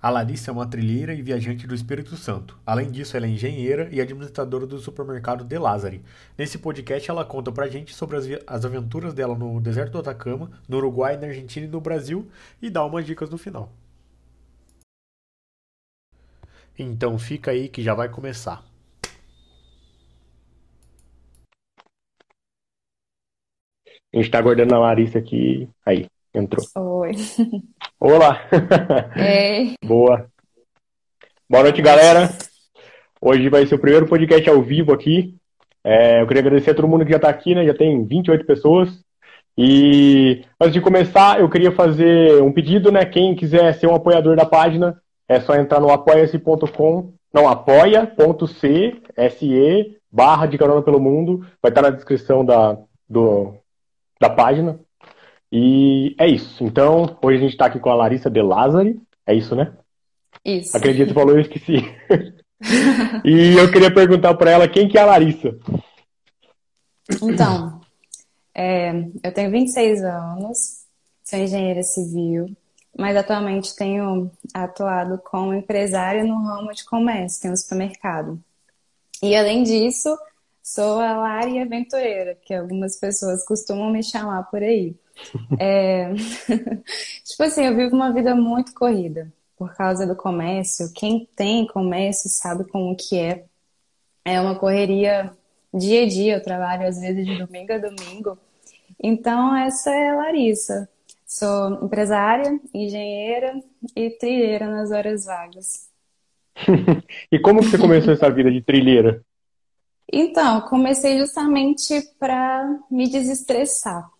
A Larissa é uma trilheira e viajante do Espírito Santo. Além disso, ela é engenheira e administradora do supermercado De Lázari. Nesse podcast, ela conta pra gente sobre as, as aventuras dela no deserto do Atacama, no Uruguai, na Argentina e no Brasil e dá umas dicas no final. Então fica aí que já vai começar. A gente tá aguardando a Larissa aqui. Aí, entrou. Oi. Olá! Ei. Boa. Boa noite, galera. Hoje vai ser o primeiro podcast ao vivo aqui. É, eu queria agradecer a todo mundo que já está aqui, né? Já tem 28 pessoas. E antes de começar, eu queria fazer um pedido, né? Quem quiser ser um apoiador da página, é só entrar no apoia-se.com, não, apoia.c, se, barra de carona pelo mundo. Vai estar na descrição da, do, da página. E é isso. Então, hoje a gente está aqui com a Larissa De Lázari. É isso, né? Isso. Acredito que falou, eu esqueci. e eu queria perguntar para ela quem que é a Larissa. Então, é, eu tenho 26 anos, sou engenheira civil, mas atualmente tenho atuado como empresária no ramo de comércio, tenho um supermercado. E além disso, sou a Lari Aventureira, que algumas pessoas costumam me chamar por aí. É... tipo assim, eu vivo uma vida muito corrida por causa do comércio. Quem tem comércio sabe como que é. É uma correria dia a dia. Eu trabalho às vezes de domingo a domingo. Então, essa é a Larissa. Sou empresária, engenheira e trilheira nas horas vagas. e como que você começou essa vida de trilheira? Então, comecei justamente para me desestressar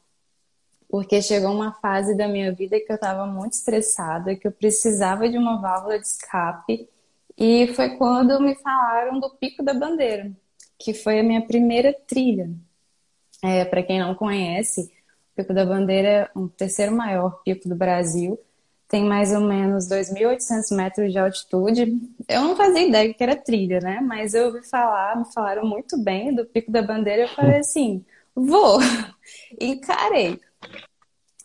porque chegou uma fase da minha vida que eu estava muito estressada, que eu precisava de uma válvula de escape, e foi quando me falaram do Pico da Bandeira, que foi a minha primeira trilha. É, Para quem não conhece, o Pico da Bandeira é o terceiro maior pico do Brasil, tem mais ou menos 2.800 metros de altitude. Eu não fazia ideia que era trilha, né? Mas eu ouvi falar, me falaram muito bem do Pico da Bandeira, eu falei assim, vou, encarei.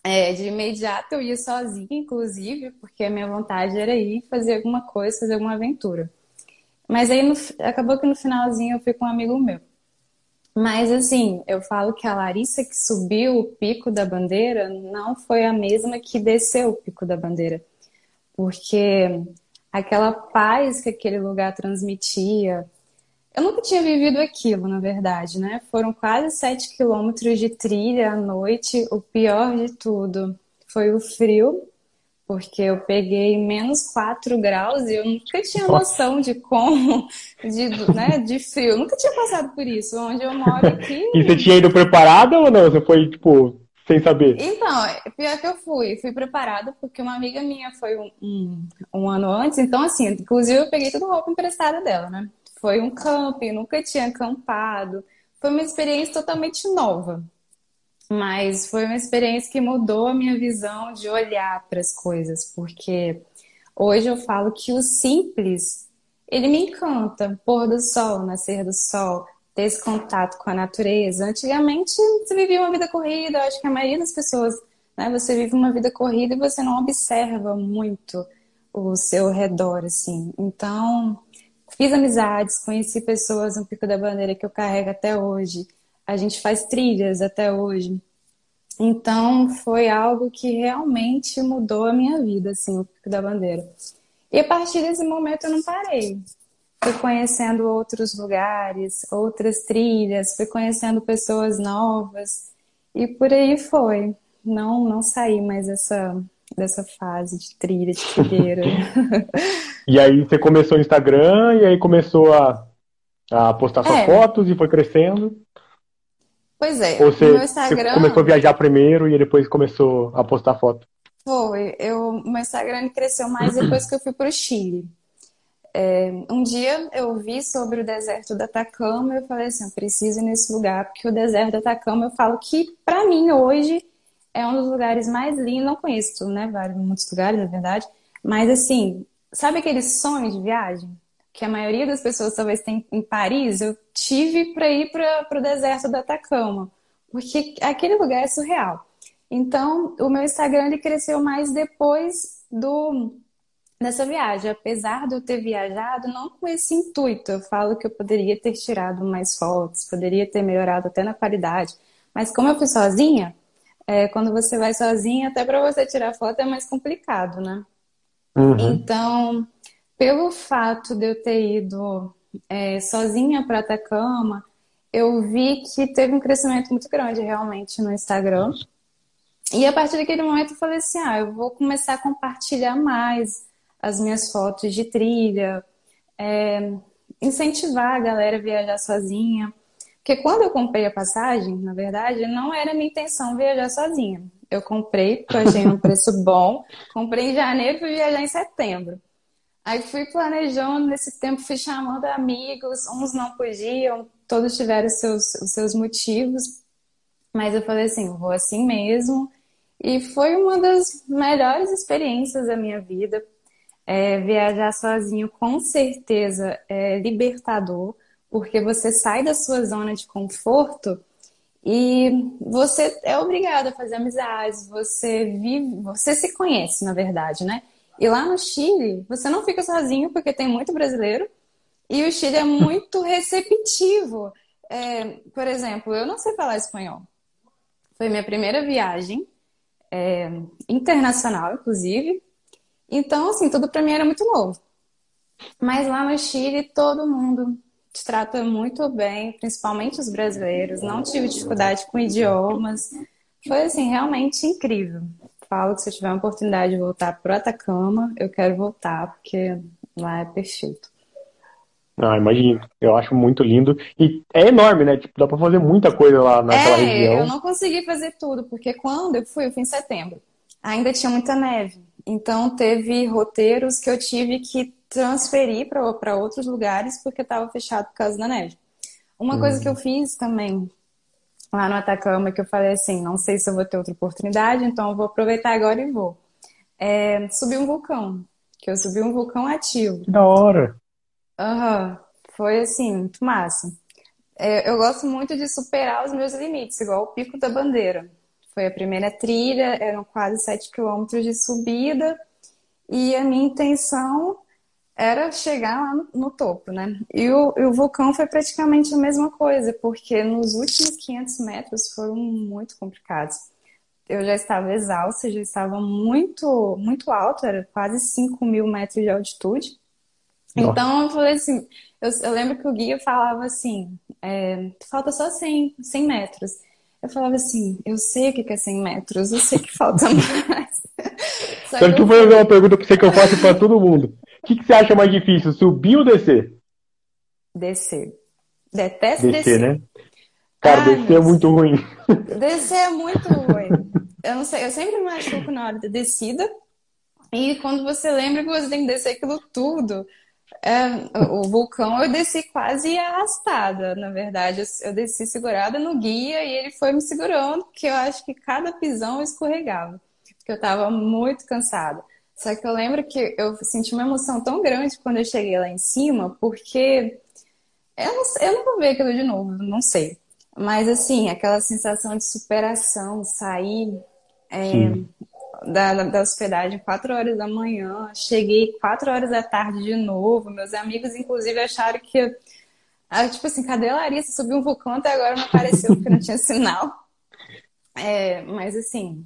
É, de imediato eu ia sozinha, inclusive, porque a minha vontade era ir fazer alguma coisa, fazer alguma aventura. Mas aí no, acabou que no finalzinho eu fui com um amigo meu. Mas assim, eu falo que a Larissa que subiu o pico da bandeira não foi a mesma que desceu o pico da bandeira. Porque aquela paz que aquele lugar transmitia, eu nunca tinha vivido aquilo, na verdade, né? Foram quase sete quilômetros de trilha à noite. O pior de tudo foi o frio, porque eu peguei menos 4 graus e eu nunca tinha noção de como, de, né, de frio. Eu nunca tinha passado por isso. Onde eu moro aqui. e você tinha ido preparada ou não? Você foi, tipo, sem saber? Então, pior que eu fui. Fui preparada porque uma amiga minha foi um, um, um ano antes. Então, assim, inclusive eu peguei toda a roupa emprestada dela, né? Foi um camping, nunca tinha acampado. Foi uma experiência totalmente nova. Mas foi uma experiência que mudou a minha visão de olhar para as coisas, porque hoje eu falo que o simples, ele me encanta. Pôr do sol, nascer do sol, ter esse contato com a natureza. Antigamente você vivia uma vida corrida, eu acho que a maioria das pessoas, né, você vive uma vida corrida e você não observa muito o seu redor, assim. Então, Fiz amizades, conheci pessoas no Pico da Bandeira que eu carrego até hoje. A gente faz trilhas até hoje. Então foi algo que realmente mudou a minha vida, assim, o Pico da Bandeira. E a partir desse momento eu não parei. Fui conhecendo outros lugares, outras trilhas, fui conhecendo pessoas novas e por aí foi. Não, não saí mais dessa, dessa fase de trilha, de trilheira. E aí você começou o Instagram e aí começou a, a postar suas é. fotos e foi crescendo. Pois é, Ou você, Instagram... você começou a viajar primeiro e depois começou a postar foto? Foi, eu, meu Instagram cresceu mais depois que eu fui para o Chile. É, um dia eu vi sobre o deserto da Atacama e eu falei assim, eu preciso ir nesse lugar, porque o deserto da Atacama eu falo que, para mim, hoje, é um dos lugares mais lindos, não conheço, né, vários, muitos lugares, na verdade, mas assim, Sabe aquele sonho de viagem? Que a maioria das pessoas talvez tem em Paris? Eu tive para ir para o deserto da Atacama, porque aquele lugar é surreal. Então, o meu Instagram ele cresceu mais depois do nessa viagem. Apesar de eu ter viajado, não com esse intuito. Eu falo que eu poderia ter tirado mais fotos, poderia ter melhorado até na qualidade. Mas como eu fui sozinha, é, quando você vai sozinha, até para você tirar foto é mais complicado, né? Uhum. Então, pelo fato de eu ter ido é, sozinha para Atacama, eu vi que teve um crescimento muito grande realmente no Instagram. E a partir daquele momento eu falei assim: ah, eu vou começar a compartilhar mais as minhas fotos de trilha, é, incentivar a galera a viajar sozinha. Porque quando eu comprei a passagem, na verdade, não era minha intenção viajar sozinha. Eu comprei porque eu achei um preço bom, comprei em janeiro e fui viajar em setembro. Aí fui planejando, nesse tempo fui chamando amigos, uns não podiam, todos tiveram os seus, os seus motivos, mas eu falei assim, vou assim mesmo. E foi uma das melhores experiências da minha vida. É, viajar sozinho com certeza é libertador porque você sai da sua zona de conforto e você é obrigado a fazer amizades, você vive, você se conhece, na verdade, né? E lá no Chile, você não fica sozinho porque tem muito brasileiro e o Chile é muito receptivo. É, por exemplo, eu não sei falar espanhol. Foi minha primeira viagem é, internacional, inclusive. Então, assim, tudo para mim era muito novo. Mas lá no Chile, todo mundo te trata muito bem, principalmente os brasileiros. Não tive dificuldade com idiomas. Foi assim realmente incrível. Falo que se eu tiver a oportunidade de voltar para o Atacama, eu quero voltar porque lá é perfeito. Ah, imagino. Eu acho muito lindo. E é enorme, né? Tipo, dá pra fazer muita coisa lá naquela é, região. Eu não consegui fazer tudo, porque quando eu fui, eu fui em setembro. Ainda tinha muita neve. Então teve roteiros que eu tive que transferir para outros lugares porque estava fechado por causa da neve. Uma coisa que eu uhum. fiz também lá no Atacama, que eu falei assim, não sei se eu vou ter outra oportunidade, então eu vou aproveitar agora e vou. É, subir um vulcão, que eu subi um vulcão ativo. Da hora! Aham, uhum. foi assim, muito massa. É, eu gosto muito de superar os meus limites, igual o Pico da Bandeira. Foi a primeira trilha, eram quase 7 quilômetros de subida, e a minha intenção era chegar lá no, no topo, né? E o, e o, vulcão foi praticamente a mesma coisa, porque nos últimos 500 metros foram muito complicados. Eu já estava exausta, já estava muito, muito alto, era quase 5 mil metros de altitude. Nossa. Então eu falei assim, eu, eu, lembro que o guia falava assim, é, falta só 100, 100 metros. Eu falava assim, eu sei o que é 100 metros, eu sei que falta mais. Só que eu vou fazer uma pergunta que eu faço para todo mundo. O que, que, você acha mais difícil, subir ou descer? Descer. Detesto descer. Descer, né? Cara, Ai, descer é muito ruim. Descer é muito ruim. Eu não sei, eu sempre me machuco na hora da descida. E quando você lembra que você tem que descer aquilo tudo, é, o vulcão eu desci quase arrastada, na verdade. Eu desci segurada no guia e ele foi me segurando, porque eu acho que cada pisão eu escorregava. Porque eu estava muito cansada. Só que eu lembro que eu senti uma emoção tão grande quando eu cheguei lá em cima, porque eu não, eu não vou ver aquilo de novo, não sei. Mas assim, aquela sensação de superação, sair é, da, da hospedagem quatro horas da manhã, cheguei quatro horas da tarde de novo. Meus amigos, inclusive, acharam que, ah, tipo assim, cadê a Larissa? Subiu um vulcão até agora não apareceu porque não tinha sinal. É, mas assim,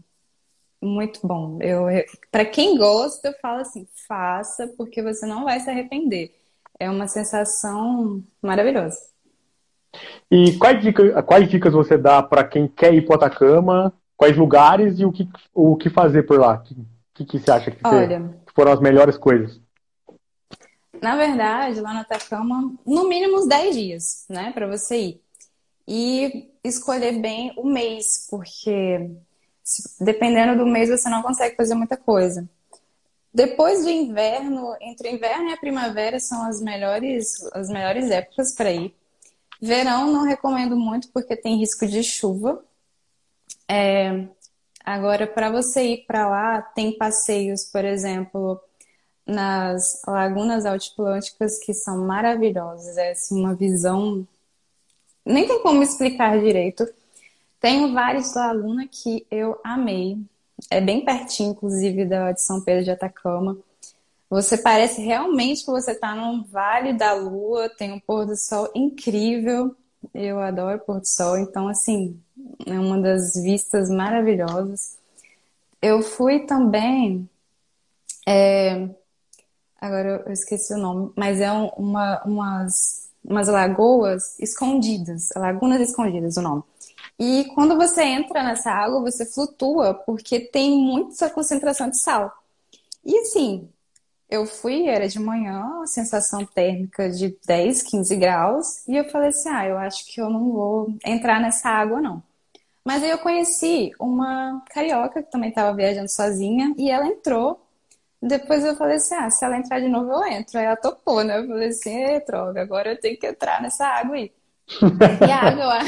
muito bom. Eu, para quem gosta, eu falo assim, faça, porque você não vai se arrepender. É uma sensação maravilhosa. E quais dicas, quais dicas você dá para quem quer ir para Atacama? Quais lugares e o que, o que fazer por lá? O que, que, você acha que, Olha, foram as melhores coisas? Na verdade, lá no Atacama, no mínimo uns 10 dias, né, para você ir. E escolher bem o mês, porque dependendo do mês você não consegue fazer muita coisa. Depois do inverno, entre o inverno e a primavera são as melhores, as melhores épocas para ir. Verão não recomendo muito porque tem risco de chuva. É, agora, para você ir para lá, tem passeios, por exemplo, nas lagunas altiplânticas que são maravilhosas. É assim, uma visão. Nem tem como explicar direito tenho vários da Laguna que eu amei. É bem pertinho, inclusive, da de São Pedro de Atacama. Você parece realmente que você está num vale da lua, tem um pôr do sol incrível. Eu adoro pôr do sol, então assim, é uma das vistas maravilhosas. Eu fui também, é, agora eu esqueci o nome, mas é uma, umas, umas lagoas escondidas, lagunas escondidas o nome. E quando você entra nessa água, você flutua porque tem muita concentração de sal. E assim, eu fui, era de manhã, sensação térmica de 10, 15 graus, e eu falei assim: ah, eu acho que eu não vou entrar nessa água, não. Mas aí eu conheci uma carioca que também estava viajando sozinha, e ela entrou. Depois eu falei assim: ah, se ela entrar de novo, eu entro. Aí ela topou, né? Eu falei assim: droga, agora eu tenho que entrar nessa água aí. Água,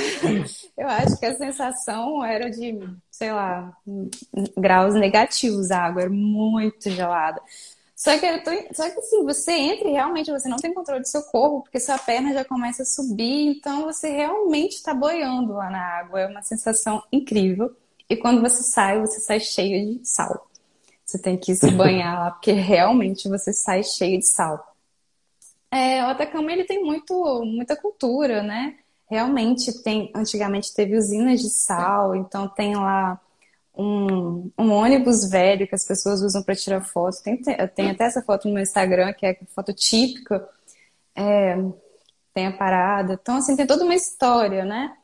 eu acho que a sensação era de, sei lá, graus negativos. A água era muito gelada. Só que, tô... Só que assim, você entra e realmente você não tem controle do seu corpo, porque sua perna já começa a subir, então você realmente está boiando lá na água. É uma sensação incrível. E quando você sai, você sai cheio de sal. Você tem que se banhar lá, porque realmente você sai cheio de sal. É, o Atacama ele tem muito, muita cultura, né? Realmente tem, antigamente teve usinas de sal, então tem lá um, um ônibus velho que as pessoas usam para tirar foto. Tem, tem até essa foto no meu Instagram, que é foto típica. É, tem a parada. Então, assim, tem toda uma história, né?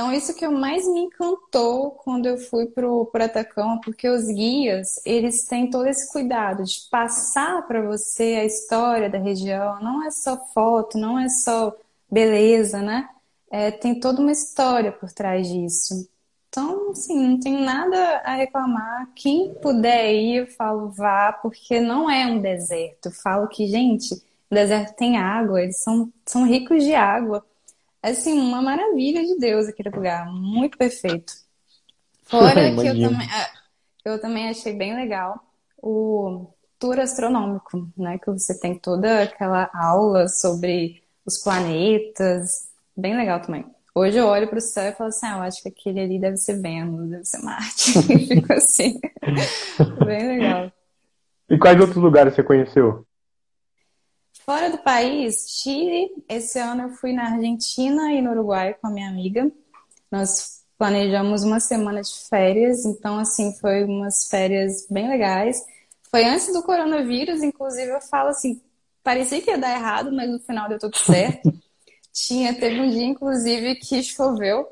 Então, isso que eu mais me encantou quando eu fui pro, pro Atacama, porque os guias, eles têm todo esse cuidado de passar para você a história da região. Não é só foto, não é só beleza, né? É, tem toda uma história por trás disso. Então, assim, não tem nada a reclamar. Quem puder ir, eu falo vá, porque não é um deserto. Eu falo que, gente, o deserto tem água, eles são, são ricos de água. Assim, uma maravilha de Deus aquele lugar, muito perfeito. Fora que eu também, é, eu também achei bem legal o tour astronômico, né? Que você tem toda aquela aula sobre os planetas, bem legal também. Hoje eu olho para o céu e falo assim, ah, eu acho que aquele ali deve ser Vênus, deve ser Marte. e fico assim, bem legal. E quais outros lugares você conheceu? Fora do país, Chile. Esse ano eu fui na Argentina e no Uruguai com a minha amiga. Nós planejamos uma semana de férias, então assim foi umas férias bem legais. Foi antes do coronavírus, inclusive eu falo assim, parecia que ia dar errado, mas no final deu tudo certo. Tinha, teve um dia, inclusive, que choveu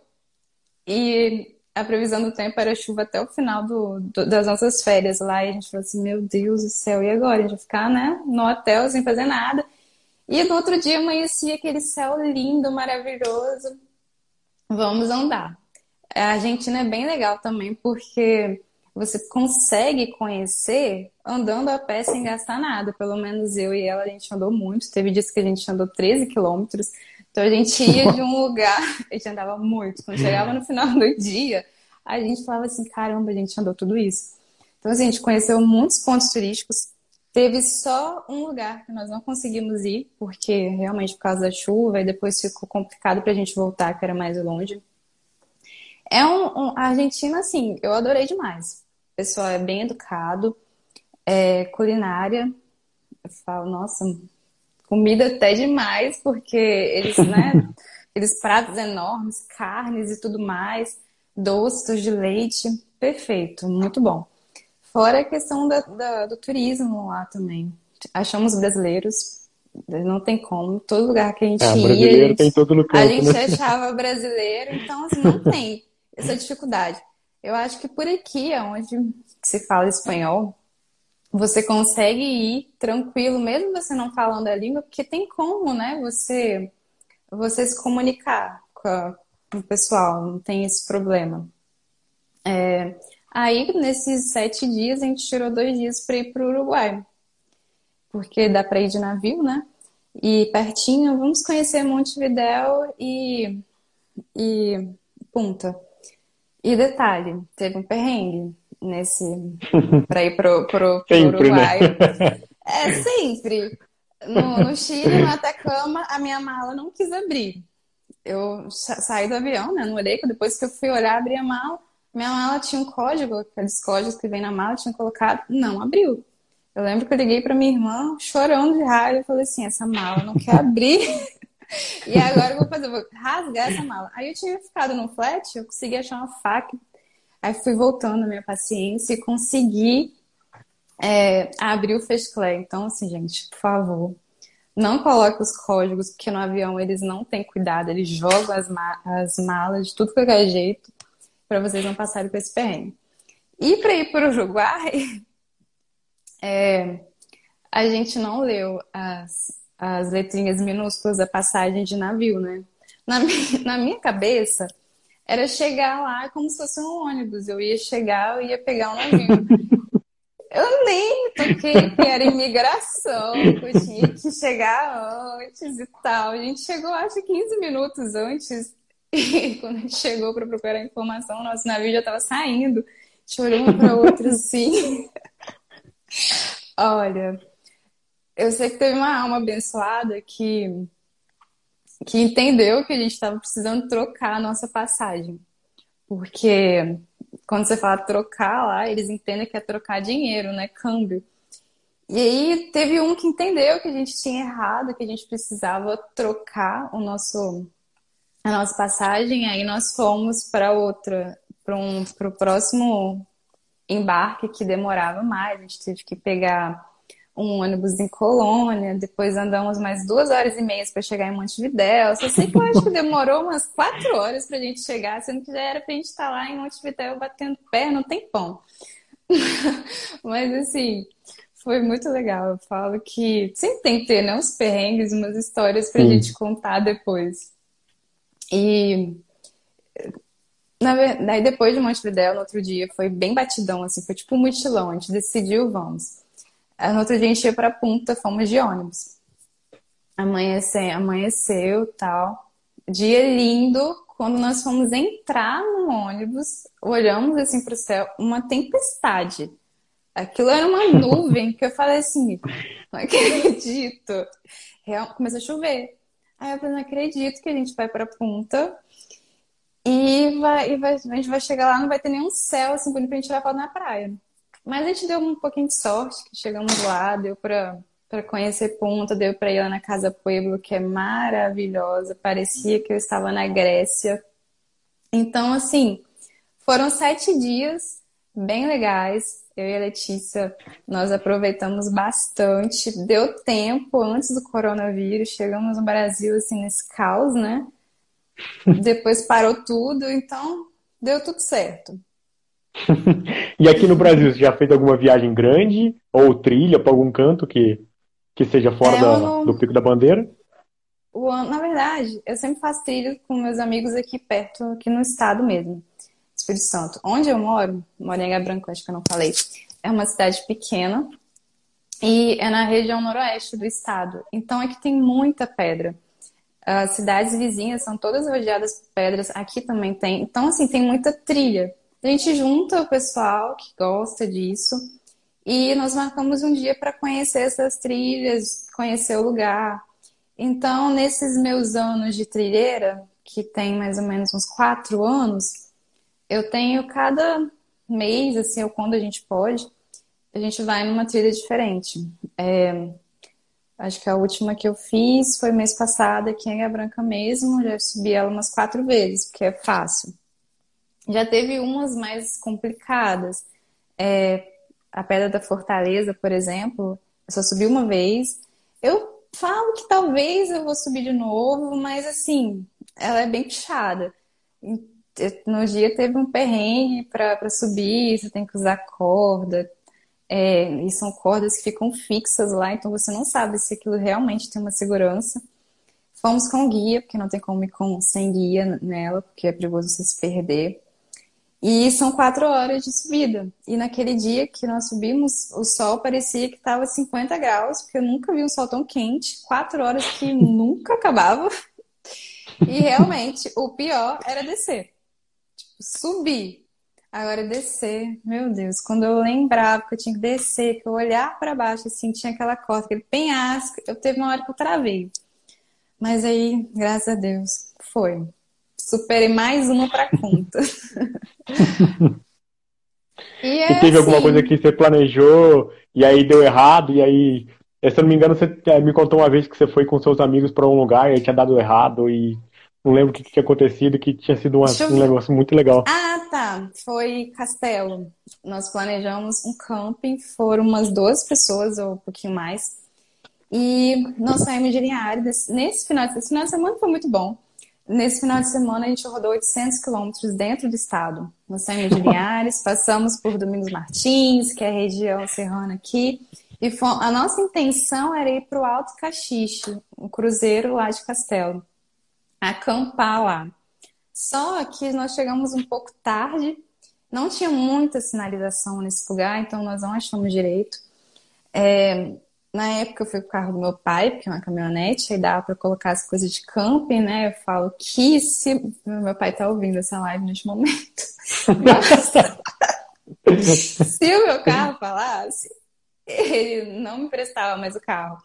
e a previsão do tempo era chuva até o final do, do, das nossas férias lá. E a gente falou assim: Meu Deus do céu, e agora? A gente vai ficar né, no hotel sem fazer nada. E no outro dia amanhecia aquele céu lindo, maravilhoso. Vamos andar. A Argentina é bem legal também, porque você consegue conhecer andando a pé sem gastar nada. Pelo menos eu e ela, a gente andou muito. Teve dias que a gente andou 13 quilômetros. Então a gente ia de um lugar, a gente andava muito. Quando chegava no final do dia, a gente falava assim: caramba, a gente andou tudo isso. Então, assim, a gente conheceu muitos pontos turísticos. Teve só um lugar que nós não conseguimos ir, porque realmente por causa da chuva, e depois ficou complicado para a gente voltar, que era mais longe. É um, um, a Argentina, assim, eu adorei demais. O pessoal é bem educado, é, culinária. Eu falo, nossa, comida até demais, porque eles, né, aqueles pratos enormes, carnes e tudo mais, doces de leite, perfeito, muito bom. Fora a questão da, da, do turismo lá também. Achamos brasileiros, não tem como, todo lugar que a gente é, ia, a gente, tem todo a gente né? achava brasileiro, então assim, não tem essa dificuldade. Eu acho que por aqui, onde se fala espanhol, você consegue ir tranquilo, mesmo você não falando a língua, porque tem como, né? Você, você se comunicar com, a, com o pessoal, não tem esse problema. É, aí, nesses sete dias, a gente tirou dois dias para ir para o Uruguai, porque dá para ir de navio, né? E pertinho, vamos conhecer Montevidéu e, e Punta. E detalhe, teve um perrengue nesse para ir pro, pro, pro sempre, Uruguai. Né? É sempre. No, no Chile, no Atacama, a minha mala não quis abrir. Eu saí do avião, né, no Oreco, depois que eu fui olhar, abri a mala, minha mala tinha um código, aqueles códigos que vem na mala, tinha colocado, não abriu. Eu lembro que eu liguei para minha irmã, chorando de raiva, e falei assim: essa mala não quer abrir. e agora eu vou fazer, eu vou rasgar essa mala. Aí eu tinha ficado no flat, eu consegui achar uma faca. Aí fui voltando a minha paciência e consegui é, abrir o fechclé. Então, assim, gente, por favor, não coloque os códigos, porque no avião eles não têm cuidado, eles jogam as, ma as malas de tudo que é jeito para vocês não passarem por esse perrengue. E para ir para o Uruguai, é, a gente não leu as, as letrinhas minúsculas da passagem de navio, né? Na na minha cabeça, era chegar lá como se fosse um ônibus. Eu ia chegar, eu ia pegar um navio. Eu nem toquei que era imigração, que eu tinha que chegar antes e tal. A gente chegou, acho, 15 minutos antes. E quando a gente chegou para procurar informação, nosso navio já estava saindo. A gente olhou um para outro assim. Olha, eu sei que teve uma alma abençoada que, que entendeu que a gente estava precisando trocar a nossa passagem. Porque quando você fala trocar lá, eles entendem que é trocar dinheiro, né? Câmbio. E aí teve um que entendeu que a gente tinha errado, que a gente precisava trocar o nosso a nossa passagem, aí nós fomos para outra, para um, o próximo embarque que demorava mais, a gente teve que pegar um ônibus em Colônia, depois andamos mais duas horas e meia para chegar em Montevidéu. Só sei que eu acho que demorou umas quatro horas para a gente chegar, sendo que já era para a gente estar tá lá em Montevidéu batendo pé no tempão. Mas assim, foi muito legal. Eu falo que sempre tem que ter né, uns perrengues, umas histórias para a gente contar depois. E na verdade, depois de Montevidéu, no outro dia, foi bem batidão, assim, foi tipo um mutilão. A gente decidiu, vamos. No outro dia a gente ia pra Punta, fomos de ônibus. Amanheceu, amanheceu tal. Dia lindo. Quando nós fomos entrar no ônibus, olhamos assim pro céu, uma tempestade. Aquilo era uma nuvem que eu falei assim, não acredito. Real, começou a chover. Aí eu falei, não acredito que a gente vai pra Punta e, vai, e vai, a gente vai chegar lá, não vai ter nenhum céu assim bonito pra gente tirar foto na praia. Mas a gente deu um pouquinho de sorte, que chegamos lá, deu pra, pra conhecer Punta, deu pra ir lá na Casa Pueblo, que é maravilhosa, parecia que eu estava na Grécia. Então, assim, foram sete dias bem legais. Eu e a Letícia, nós aproveitamos bastante. Deu tempo antes do coronavírus, chegamos no Brasil, assim, nesse caos, né? Depois parou tudo, então deu tudo certo. e aqui no Brasil, você já fez alguma viagem grande ou trilha para algum canto que, que seja fora é, da, não... do Pico da Bandeira? Na verdade, eu sempre faço trilha com meus amigos aqui perto, aqui no estado mesmo, Espírito Santo. Onde eu moro, moro em Água Branca, acho que eu não falei, é uma cidade pequena e é na região noroeste do estado. Então aqui tem muita pedra. As cidades vizinhas são todas rodeadas por pedras, aqui também tem. Então, assim, tem muita trilha. A gente junta o pessoal que gosta disso e nós marcamos um dia para conhecer essas trilhas, conhecer o lugar. Então, nesses meus anos de trilheira, que tem mais ou menos uns quatro anos, eu tenho cada mês, assim, ou quando a gente pode, a gente vai numa trilha diferente. É, acho que a última que eu fiz foi mês passado aqui em Águia Branca mesmo, já subi ela umas quatro vezes, porque é fácil. Já teve umas mais complicadas. É, a Pedra da Fortaleza, por exemplo, eu só subi uma vez. Eu falo que talvez eu vou subir de novo, mas assim, ela é bem puxada. No dia teve um perrengue para subir, você tem que usar corda. É, e são cordas que ficam fixas lá, então você não sabe se aquilo realmente tem uma segurança. Fomos com guia, porque não tem como ir com, sem guia nela, porque é perigoso você se perder. E são quatro horas de subida. E naquele dia que nós subimos, o sol parecia que estava 50 graus, porque eu nunca vi um sol tão quente. Quatro horas que nunca acabava. E realmente, o pior era descer. Tipo, subir. Agora descer, meu Deus, quando eu lembrava que eu tinha que descer, que eu olhar para baixo, assim, tinha aquela corda, aquele penhasco, eu teve uma hora que eu travei. Mas aí, graças a Deus, foi superei mais uma para conta. E, é e teve assim... alguma coisa que você planejou e aí deu errado, e aí, se eu não me engano, você é, me contou uma vez que você foi com seus amigos para um lugar e aí tinha dado errado e não lembro o que, que tinha acontecido, que tinha sido uma, um negócio muito legal. Ah, tá. Foi Castelo. Nós planejamos um camping, foram umas duas pessoas ou um pouquinho mais. E nós saímos de Linhares. Nesse final, esse final de semana foi muito bom. Nesse final de semana a gente rodou 800 quilômetros dentro do estado. Nós saímos de Linhares, passamos por Domingos Martins, que é a região serrana aqui. E a nossa intenção era ir para o Alto Caxixe, um cruzeiro lá de Castelo acampar lá. Só que nós chegamos um pouco tarde, não tinha muita sinalização nesse lugar, então nós não achamos direito. É, na época eu fui com o carro do meu pai, porque é uma caminhonete, aí dava para colocar as coisas de camping, né? Eu falo que se. Meu pai tá ouvindo essa live neste momento. se o meu carro falasse, ele não me prestava mais o carro.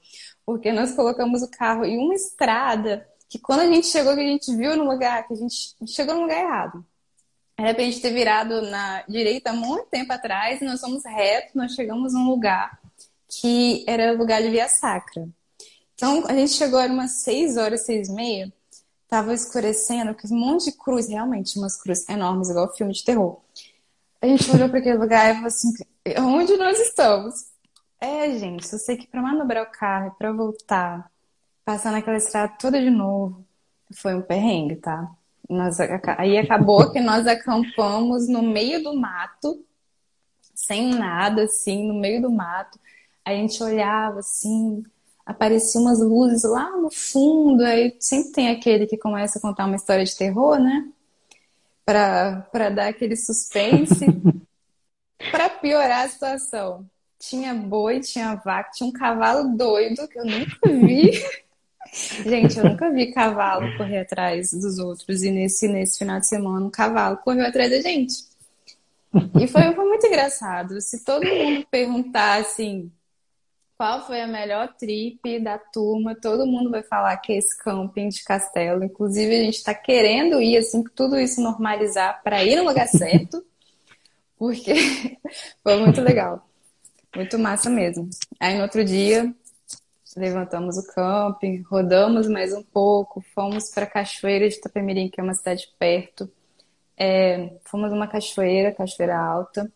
Porque nós colocamos o carro em uma estrada que quando a gente chegou, que a gente viu no lugar, que a gente chegou no lugar errado. Era pra gente ter virado na direita muito tempo atrás e nós fomos reto, nós chegamos num lugar que era lugar de via sacra. Então a gente chegou, era umas 6 horas, 6 e meia, tava escurecendo, com um monte de cruz, realmente umas cruzes enormes, igual filme de terror. A gente olhou para aquele lugar e falou assim: onde nós estamos? É, gente, eu sei que para manobrar o carro para voltar passando aquela estrada toda de novo. Foi um perrengue, tá? Nós, aí acabou que nós acampamos no meio do mato, sem nada, assim, no meio do mato. Aí a gente olhava assim, apareciam umas luzes lá no fundo. Aí sempre tem aquele que começa a contar uma história de terror, né? Pra dar aquele suspense. para piorar a situação, tinha boi, tinha vaca, tinha um cavalo doido que eu nunca vi. Gente, eu nunca vi cavalo correr atrás dos outros. E nesse, nesse final de semana, um cavalo correu atrás da gente. E foi, foi muito engraçado. Se todo mundo perguntar assim, qual foi a melhor trip da turma, todo mundo vai falar que é esse camping de castelo. Inclusive, a gente está querendo ir, assim, que tudo isso normalizar para ir no lugar certo. Porque foi muito legal. Muito massa mesmo. Aí no outro dia, levantamos o camping, rodamos mais um pouco, fomos para a Cachoeira de Itapemirim, que é uma cidade perto. É, fomos uma cachoeira, Cachoeira Alta,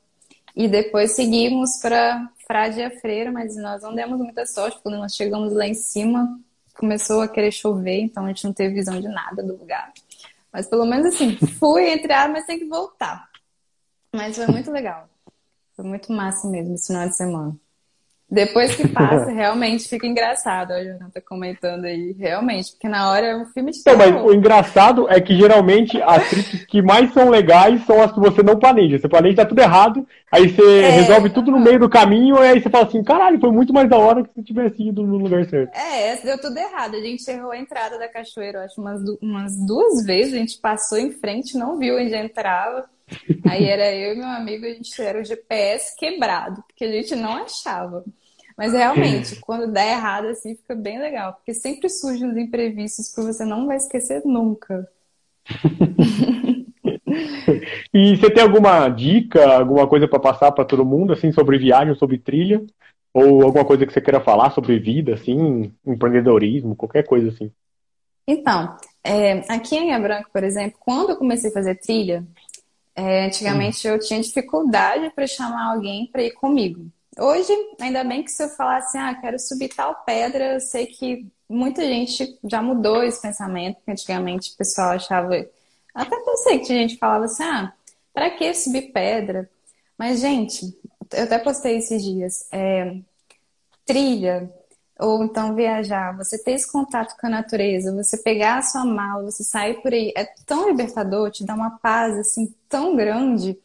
e depois seguimos para Frade a Freira, mas nós não demos muita sorte, quando nós chegamos lá em cima, começou a querer chover, então a gente não teve visão de nada do lugar. Mas pelo menos assim, fui entrar, mas tem que voltar. Mas foi muito legal. Foi muito massa mesmo esse final de semana. Depois que passa, realmente fica engraçado. A Jonathan tá comentando aí, realmente, porque na hora é um filme de terror. Mas o engraçado é que geralmente as trips que mais são legais são as que você não planeja. Você planeja tá tudo errado, aí você é, resolve tudo no meio do caminho, e aí você fala assim, caralho, foi muito mais da hora que se tivesse ido no lugar certo. É, deu tudo errado. A gente errou a entrada da cachoeira, acho, umas, umas duas vezes. A gente passou em frente, não viu onde entrava. Aí era eu e meu amigo, a gente era o GPS quebrado, porque a gente não achava. Mas realmente, quando dá errado assim, fica bem legal, porque sempre surgem os imprevistos que você não vai esquecer nunca. e você tem alguma dica, alguma coisa para passar para todo mundo, assim, sobre viagem, sobre trilha? Ou alguma coisa que você queira falar sobre vida, assim, empreendedorismo, qualquer coisa assim? Então, é, aqui em Anha Branca, por exemplo, quando eu comecei a fazer trilha, é, antigamente hum. eu tinha dificuldade para chamar alguém para ir comigo. Hoje, ainda bem que se eu falar assim, ah, quero subir tal pedra, eu sei que muita gente já mudou esse pensamento, porque antigamente o pessoal achava. Até pensei que tinha gente que falava assim, ah, para que subir pedra? Mas, gente, eu até postei esses dias, é, trilha, ou então viajar, você ter esse contato com a natureza, você pegar a sua mala, você sair por aí, é tão libertador, te dá uma paz assim tão grande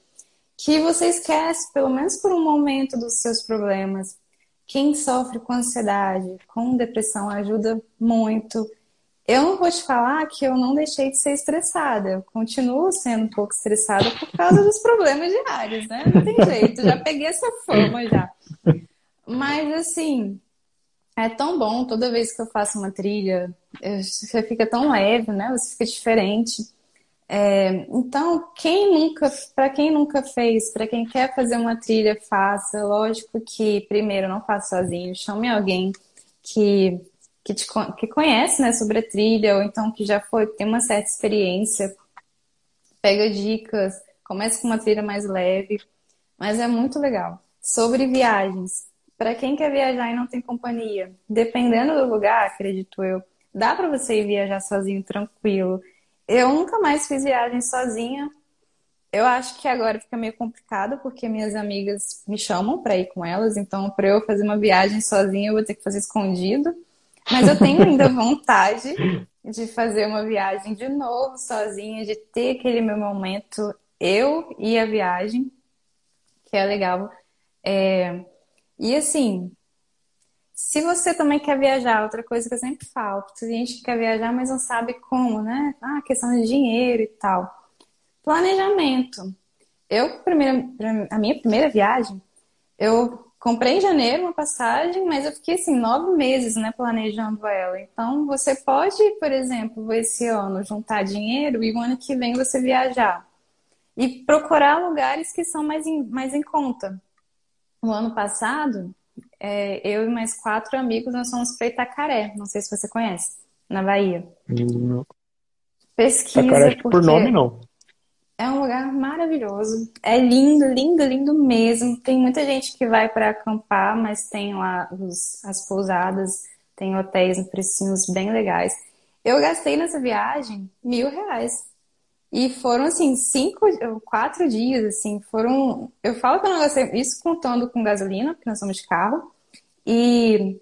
que você esquece, pelo menos por um momento, dos seus problemas. Quem sofre com ansiedade, com depressão, ajuda muito. Eu não vou te falar que eu não deixei de ser estressada. Eu continuo sendo um pouco estressada por causa dos problemas diários, né? Não tem jeito, já peguei essa fama já. Mas assim, é tão bom toda vez que eu faço uma trilha, você fica tão leve, né? Você fica diferente. É, então, quem nunca, para quem nunca fez, para quem quer fazer uma trilha, faça. Lógico que primeiro não faça sozinho, chame alguém que que, te, que conhece, né, sobre a trilha ou então que já foi tem uma certa experiência. Pega dicas, comece com uma trilha mais leve, mas é muito legal. Sobre viagens, para quem quer viajar e não tem companhia, dependendo do lugar, acredito eu, dá para você ir viajar sozinho tranquilo. Eu nunca mais fiz viagem sozinha. Eu acho que agora fica meio complicado porque minhas amigas me chamam para ir com elas, então para eu fazer uma viagem sozinha eu vou ter que fazer escondido. Mas eu tenho ainda vontade de fazer uma viagem de novo sozinha, de ter aquele meu momento eu e a viagem, que é legal. É... E assim, se você também quer viajar, outra coisa que eu sempre falo, tem gente que quer viajar, mas não sabe como, né? Ah, questão de dinheiro e tal. Planejamento. Eu, primeira, a minha primeira viagem, eu comprei em janeiro uma passagem, mas eu fiquei assim nove meses, né, planejando ela. Então, você pode, por exemplo, esse ano juntar dinheiro e o ano que vem você viajar e procurar lugares que são mais em, mais em conta. No ano passado, é, eu e mais quatro amigos, nós fomos para Itacaré. Não sei se você conhece, na Bahia. Não. Pesquisa. Itacaré, acho que por nome não. É um lugar maravilhoso. É lindo, lindo, lindo mesmo. Tem muita gente que vai para acampar, mas tem lá os, as pousadas, tem hotéis em precinhos bem legais. Eu gastei nessa viagem mil reais. E foram, assim, cinco, quatro dias, assim, foram... Eu falo que eu não gastei, isso contando com gasolina, porque nós somos de carro, e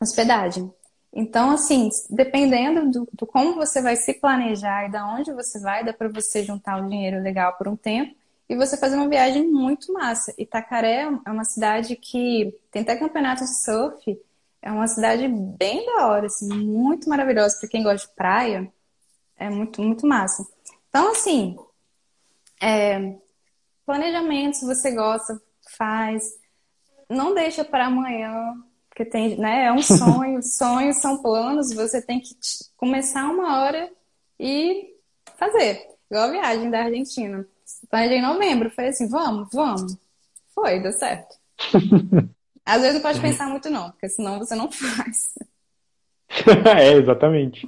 hospedagem. Então, assim, dependendo do, do, como você vai se planejar e da onde você vai, dá para você juntar um dinheiro legal por um tempo e você fazer uma viagem muito massa. Itacaré é uma cidade que tem até campeonato de surf, é uma cidade bem da hora, assim, muito maravilhosa para quem gosta de praia, é muito, muito massa. Então, assim, é, planejamento, se você gosta, faz. Não deixa para amanhã, porque tem, né, é um sonho, sonhos são planos, você tem que começar uma hora e fazer. Igual a viagem da Argentina. Planejei em novembro, falei assim, vamos, vamos. Foi, deu certo. Às vezes não pode pensar muito não, porque senão você não faz. é, exatamente.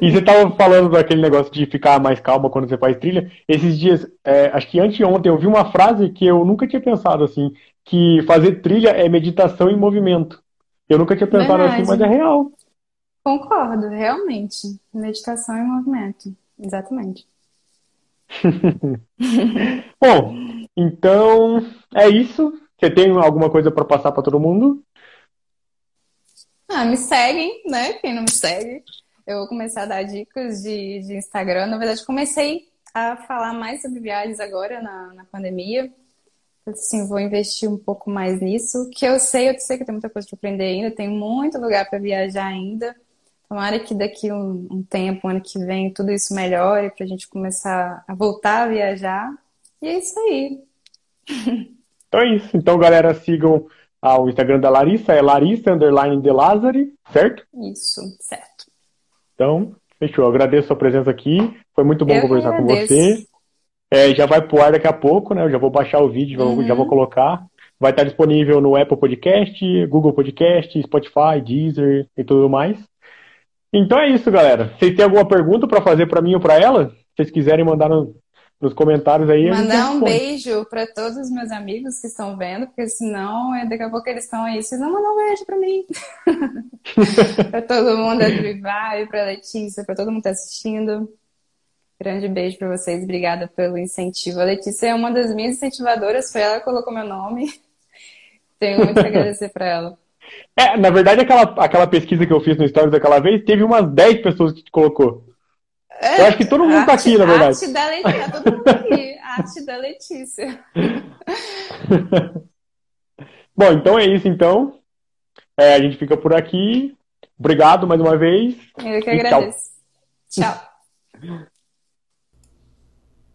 E você estava falando daquele negócio de ficar mais calma quando você faz trilha. Esses dias, é, acho que anteontem, eu vi uma frase que eu nunca tinha pensado assim, que fazer trilha é meditação em movimento. Eu nunca tinha pensado Verdade. assim, mas é real. Concordo, realmente. Meditação em movimento. Exatamente. Bom, então é isso. Você tem alguma coisa para passar para todo mundo? Ah, me seguem, né? Quem não me segue. Eu vou começar a dar dicas de, de Instagram. Na verdade, comecei a falar mais sobre viagens agora na, na pandemia assim, vou investir um pouco mais nisso. Que eu sei, eu sei que tem muita coisa para aprender ainda, tem muito lugar para viajar ainda. Tomara que daqui um, um tempo, ano que vem, tudo isso melhore para a gente começar a voltar a viajar. E é isso aí. Então é isso. Então, galera, sigam ah, o Instagram da Larissa, é Larissa Underline de Lazari, certo? Isso, certo. Então, fechou. Eu agradeço a sua presença aqui. Foi muito bom eu conversar com você. É, já vai pro ar daqui a pouco, né? Eu já vou baixar o vídeo, uhum. já vou colocar. Vai estar disponível no Apple Podcast, Google Podcast, Spotify, Deezer e tudo mais. Então é isso, galera. Vocês têm alguma pergunta para fazer para mim ou para ela? Se vocês quiserem mandar no, nos comentários aí. Mandar um beijo para todos os meus amigos que estão vendo, porque senão é, daqui a pouco eles estão aí. Vocês vão mandar um beijo para mim. para todo mundo, a Drivar, para Letícia, para todo mundo que está assistindo. Grande beijo para vocês, obrigada pelo incentivo. A Letícia é uma das minhas incentivadoras, foi ela que colocou meu nome. Tenho muito a agradecer para ela. É, na verdade, aquela, aquela pesquisa que eu fiz no Stories daquela vez, teve umas 10 pessoas que te colocou. É, eu acho que todo mundo arte, tá aqui, na verdade. Arte da Letícia, tá todo mundo aqui. arte da Letícia. Bom, então é isso, então. É, a gente fica por aqui. Obrigado mais uma vez. Eu que agradeço. tchau. tchau.